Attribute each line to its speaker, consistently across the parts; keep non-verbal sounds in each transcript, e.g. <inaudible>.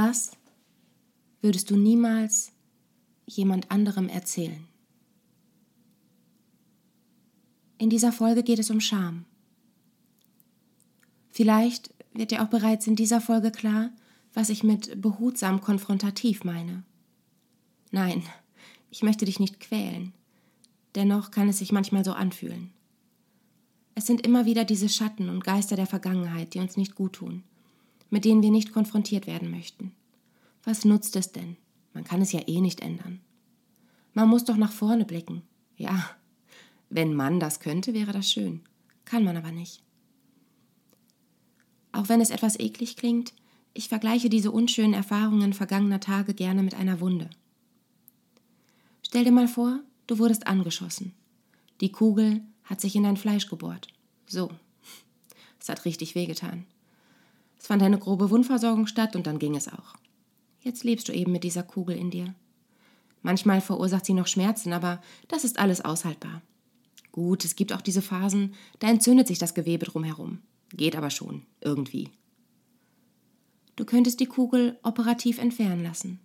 Speaker 1: Was würdest du niemals jemand anderem erzählen? In dieser Folge geht es um Scham. Vielleicht wird dir auch bereits in dieser Folge klar, was ich mit behutsam konfrontativ meine. Nein, ich möchte dich nicht quälen. Dennoch kann es sich manchmal so anfühlen. Es sind immer wieder diese Schatten und Geister der Vergangenheit, die uns nicht gut tun, mit denen wir nicht konfrontiert werden möchten. Was nutzt es denn? Man kann es ja eh nicht ändern. Man muss doch nach vorne blicken. Ja, wenn man das könnte, wäre das schön. Kann man aber nicht. Auch wenn es etwas eklig klingt, ich vergleiche diese unschönen Erfahrungen vergangener Tage gerne mit einer Wunde. Stell dir mal vor, du wurdest angeschossen. Die Kugel hat sich in dein Fleisch gebohrt. So. <laughs> Es hat richtig wehgetan. Es fand eine grobe Wundversorgung statt und dann ging es auch. Jetzt lebst du eben mit dieser Kugel in dir. Manchmal verursacht sie noch Schmerzen, aber das ist alles aushaltbar. Gut, es gibt auch diese Phasen, da entzündet sich das Gewebe drumherum. Geht aber schon, irgendwie. Du könntest die Kugel operativ entfernen lassen.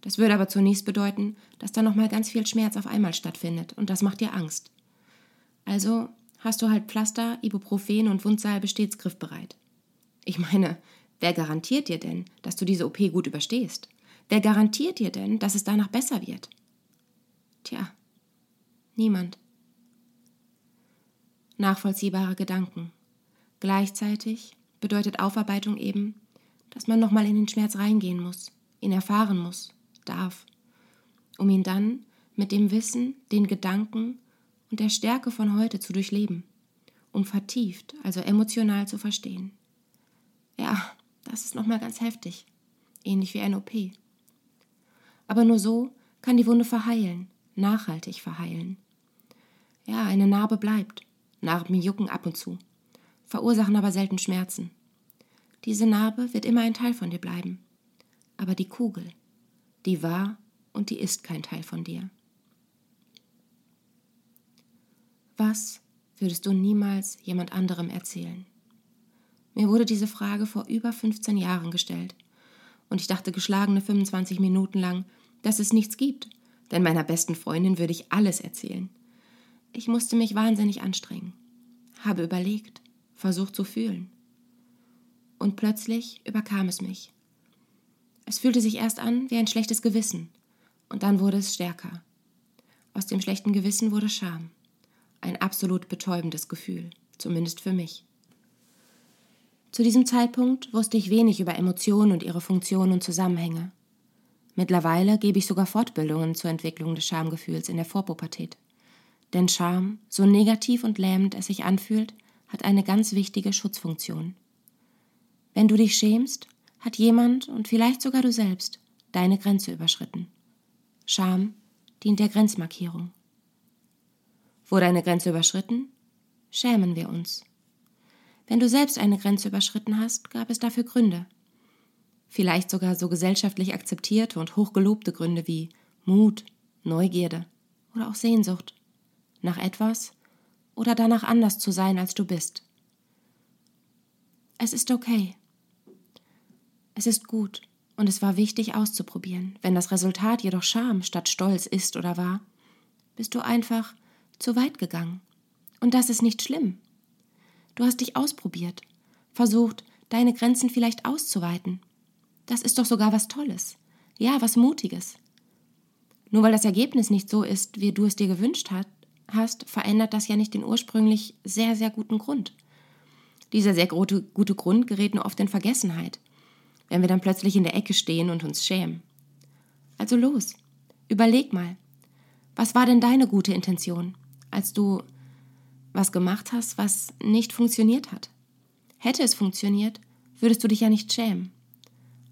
Speaker 1: Das würde aber zunächst bedeuten, dass da nochmal ganz viel Schmerz auf einmal stattfindet und das macht dir Angst. Also hast du halt Pflaster, Ibuprofen und Wundsalbe stets griffbereit. Ich meine, wer garantiert dir denn, dass du diese OP gut überstehst? Wer garantiert dir denn, dass es danach besser wird? Tja, niemand. Nachvollziehbare Gedanken. Gleichzeitig bedeutet Aufarbeitung eben, dass man nochmal in den Schmerz reingehen muss, ihn erfahren muss, darf, um ihn dann mit dem Wissen, den Gedanken und der Stärke von heute zu durchleben, um vertieft, also emotional zu verstehen. Ja, das ist nochmal ganz heftig, ähnlich wie ein OP. Aber nur so kann die Wunde verheilen, nachhaltig verheilen. Ja, eine Narbe bleibt, Narben jucken ab und zu, verursachen aber selten Schmerzen. Diese Narbe wird immer ein Teil von dir bleiben. Aber die Kugel, die war und die ist kein Teil von dir. Was würdest du niemals jemand anderem erzählen? Mir wurde diese Frage vor über 15 Jahren gestellt. Und ich dachte geschlagene 25 Minuten lang, dass es nichts gibt, denn meiner besten Freundin würde ich alles erzählen. Ich musste mich wahnsinnig anstrengen, habe überlegt, versucht zu fühlen. Und plötzlich überkam es mich. Es fühlte sich erst an wie ein schlechtes Gewissen, und dann wurde es stärker. Aus dem schlechten Gewissen wurde Scham. Ein absolut betäubendes Gefühl, zumindest für mich. Zu diesem Zeitpunkt wusste ich wenig über Emotionen und ihre Funktionen und Zusammenhänge. Mittlerweile gebe ich sogar Fortbildungen zur Entwicklung des Schamgefühls in der Vorpubertät. Denn Scham, so negativ und lähmend es sich anfühlt, hat eine ganz wichtige Schutzfunktion. Wenn du dich schämst, hat jemand und vielleicht sogar du selbst deine Grenze überschritten. Scham dient der Grenzmarkierung. Wurde eine Grenze überschritten, schämen wir uns. Wenn du selbst eine Grenze überschritten hast, gab es dafür Gründe. Vielleicht sogar so gesellschaftlich akzeptierte und hochgelobte Gründe wie Mut, Neugierde oder auch Sehnsucht nach etwas oder danach anders zu sein, als du bist. Es ist okay. Es ist gut und es war wichtig auszuprobieren. Wenn das Resultat jedoch Scham statt Stolz ist oder war, bist du einfach zu weit gegangen. Und das ist nicht schlimm. Du hast dich ausprobiert, versucht, deine Grenzen vielleicht auszuweiten. Das ist doch sogar was Tolles. Ja, was Mutiges. Nur weil das Ergebnis nicht so ist, wie du es dir gewünscht hast, verändert das ja nicht den ursprünglich sehr, sehr guten Grund. Dieser sehr gute, gute Grund gerät nur oft in Vergessenheit, wenn wir dann plötzlich in der Ecke stehen und uns schämen. Also los, überleg mal, was war denn deine gute Intention, als du was gemacht hast, was nicht funktioniert hat? Hätte es funktioniert, würdest du dich ja nicht schämen.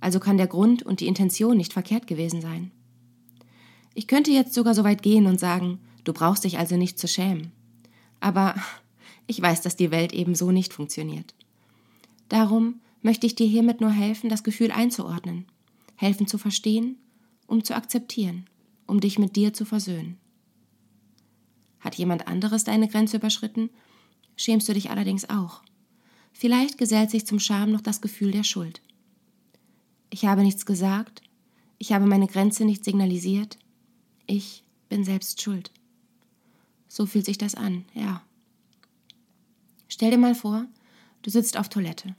Speaker 1: Also kann der Grund und die Intention nicht verkehrt gewesen sein. Ich könnte jetzt sogar so weit gehen und sagen, du brauchst dich also nicht zu schämen. Aber <laughs> ich weiß, dass die Welt eben so nicht funktioniert. Darum möchte ich dir hiermit nur helfen, das Gefühl einzuordnen, helfen zu verstehen, um zu akzeptieren, um dich mit dir zu versöhnen. Hat jemand anderes deine Grenze überschritten, schämst du dich allerdings auch. Vielleicht gesellt sich zum Scham noch das Gefühl der Schuld. Ich habe nichts gesagt. Ich habe meine Grenze nicht signalisiert. Ich bin selbst schuld. So fühlt sich das an, ja. Stell dir mal vor, du sitzt auf Toilette.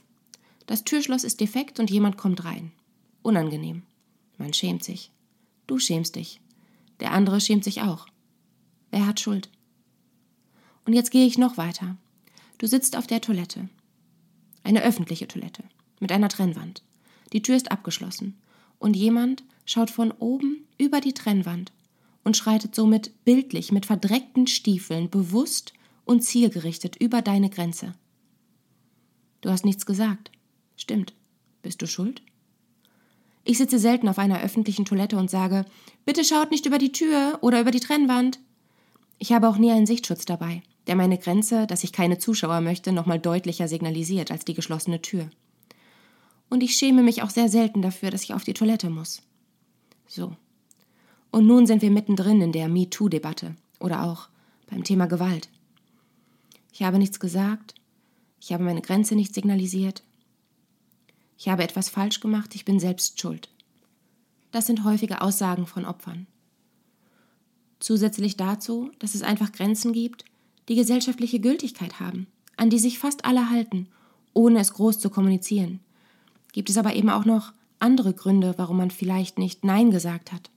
Speaker 1: Das Türschloss ist defekt und jemand kommt rein. Unangenehm. Man schämt sich. Du schämst dich. Der andere schämt sich auch. Wer hat Schuld? Und jetzt gehe ich noch weiter. Du sitzt auf der Toilette. Eine öffentliche Toilette. Mit einer Trennwand. Die Tür ist abgeschlossen. Und jemand schaut von oben über die Trennwand und schreitet somit bildlich mit verdreckten Stiefeln bewusst und zielgerichtet über deine Grenze. Du hast nichts gesagt. Stimmt. Bist du schuld? Ich sitze selten auf einer öffentlichen Toilette und sage, bitte schaut nicht über die Tür oder über die Trennwand. Ich habe auch nie einen Sichtschutz dabei, der meine Grenze, dass ich keine Zuschauer möchte, nochmal deutlicher signalisiert als die geschlossene Tür. Und ich schäme mich auch sehr selten dafür, dass ich auf die Toilette muss. So, und nun sind wir mittendrin in der MeToo-Debatte oder auch beim Thema Gewalt. Ich habe nichts gesagt, ich habe meine Grenze nicht signalisiert, ich habe etwas falsch gemacht, ich bin selbst schuld. Das sind häufige Aussagen von Opfern. Zusätzlich dazu, dass es einfach Grenzen gibt, die gesellschaftliche Gültigkeit haben, an die sich fast alle halten, ohne es groß zu kommunizieren, gibt es aber eben auch noch andere Gründe, warum man vielleicht nicht Nein gesagt hat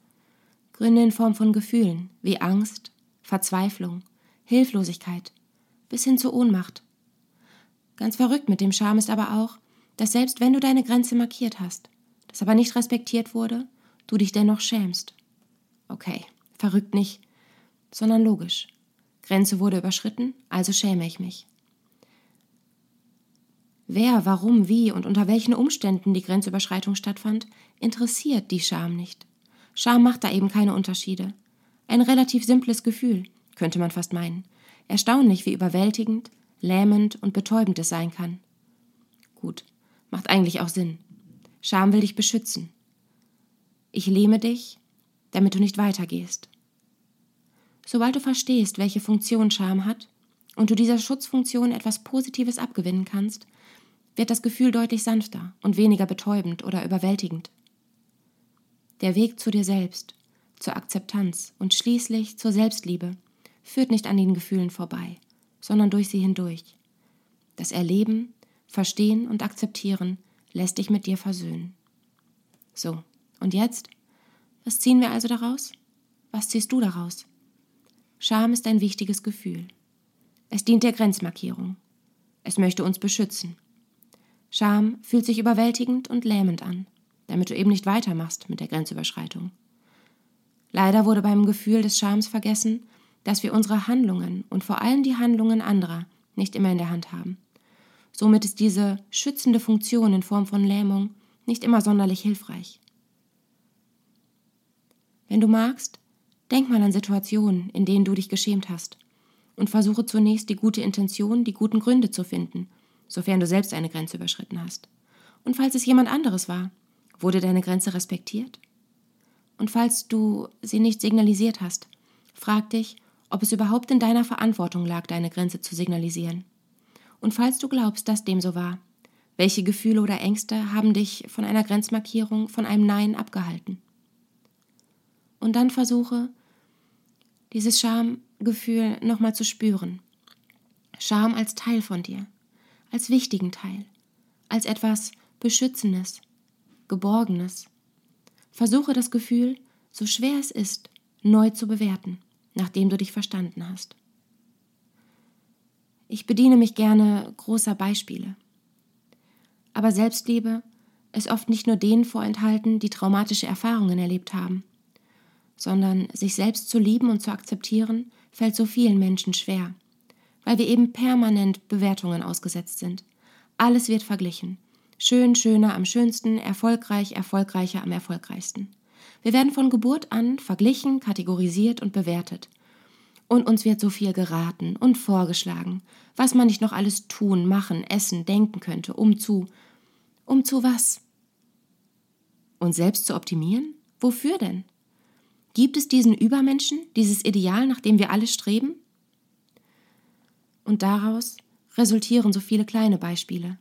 Speaker 1: Gründe in Form von Gefühlen wie Angst, Verzweiflung, Hilflosigkeit bis hin zur Ohnmacht. Ganz verrückt mit dem Scham ist aber auch, dass selbst wenn du deine Grenze markiert hast, das aber nicht respektiert wurde, du dich dennoch schämst. Okay, verrückt nicht, sondern logisch. Grenze wurde überschritten, also schäme ich mich. Wer, warum, wie und unter welchen Umständen die Grenzüberschreitung stattfand, interessiert die Scham nicht. Scham macht da eben keine Unterschiede. Ein relativ simples Gefühl, könnte man fast meinen. Erstaunlich, wie überwältigend, lähmend und betäubend es sein kann. Gut, macht eigentlich auch Sinn. Scham will dich beschützen. Ich lähme dich, damit du nicht weitergehst. Sobald du verstehst, welche Funktion Scham hat und du dieser Schutzfunktion etwas Positives abgewinnen kannst, wird das Gefühl deutlich sanfter und weniger betäubend oder überwältigend. Der Weg zu dir selbst, zur Akzeptanz und schließlich zur Selbstliebe führt nicht an den Gefühlen vorbei, sondern durch sie hindurch. Das Erleben, Verstehen und Akzeptieren lässt dich mit dir versöhnen. So, und jetzt? Was ziehen wir also daraus? Was ziehst du daraus? Scham ist ein wichtiges Gefühl. Es dient der Grenzmarkierung. Es möchte uns beschützen. Scham fühlt sich überwältigend und lähmend an damit du eben nicht weitermachst mit der Grenzüberschreitung. Leider wurde beim Gefühl des Schams vergessen, dass wir unsere Handlungen und vor allem die Handlungen anderer nicht immer in der Hand haben. Somit ist diese schützende Funktion in Form von Lähmung nicht immer sonderlich hilfreich. Wenn du magst, denk mal an Situationen, in denen du dich geschämt hast und versuche zunächst die gute Intention, die guten Gründe zu finden, sofern du selbst eine Grenze überschritten hast. Und falls es jemand anderes war, Wurde deine Grenze respektiert? Und falls du sie nicht signalisiert hast, frag dich, ob es überhaupt in deiner Verantwortung lag, deine Grenze zu signalisieren. Und falls du glaubst, dass dem so war, welche Gefühle oder Ängste haben dich von einer Grenzmarkierung, von einem Nein abgehalten? Und dann versuche, dieses Schamgefühl nochmal zu spüren. Scham als Teil von dir, als wichtigen Teil, als etwas Beschützendes, Geborgenes. Versuche das Gefühl, so schwer es ist, neu zu bewerten, nachdem du dich verstanden hast. Ich bediene mich gerne großer Beispiele. Aber Selbstliebe ist oft nicht nur denen vorenthalten, die traumatische Erfahrungen erlebt haben, sondern sich selbst zu lieben und zu akzeptieren, fällt so vielen Menschen schwer, weil wir eben permanent Bewertungen ausgesetzt sind. Alles wird verglichen. Schön, schöner am schönsten, erfolgreich, erfolgreicher am erfolgreichsten. Wir werden von Geburt an verglichen, kategorisiert und bewertet. Und uns wird so viel geraten und vorgeschlagen, was man nicht noch alles tun, machen, essen, denken könnte, um zu. Um zu was? Uns selbst zu optimieren? Wofür denn? Gibt es diesen Übermenschen, dieses Ideal, nach dem wir alle streben? Und daraus resultieren so viele kleine Beispiele.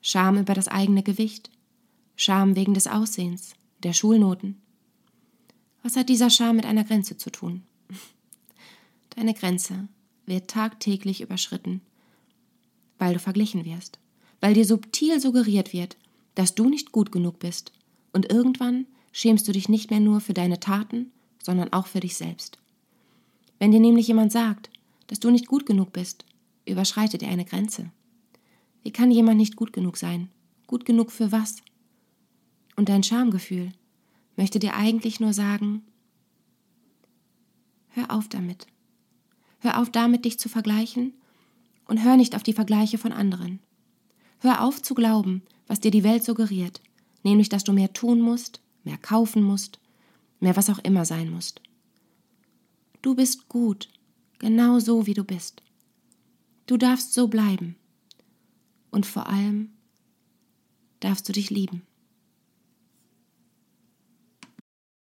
Speaker 1: Scham über das eigene Gewicht, Scham wegen des Aussehens, der Schulnoten. Was hat dieser Scham mit einer Grenze zu tun? Deine Grenze wird tagtäglich überschritten, weil du verglichen wirst, weil dir subtil suggeriert wird, dass du nicht gut genug bist, und irgendwann schämst du dich nicht mehr nur für deine Taten, sondern auch für dich selbst. Wenn dir nämlich jemand sagt, dass du nicht gut genug bist, überschreitet er eine Grenze. Wie kann jemand nicht gut genug sein? Gut genug für was? Und dein Schamgefühl möchte dir eigentlich nur sagen, hör auf damit. Hör auf damit, dich zu vergleichen und hör nicht auf die Vergleiche von anderen. Hör auf zu glauben, was dir die Welt suggeriert, nämlich dass du mehr tun musst, mehr kaufen musst, mehr was auch immer sein musst. Du bist gut, genau so wie du bist. Du darfst so bleiben. Und vor allem darfst du dich lieben.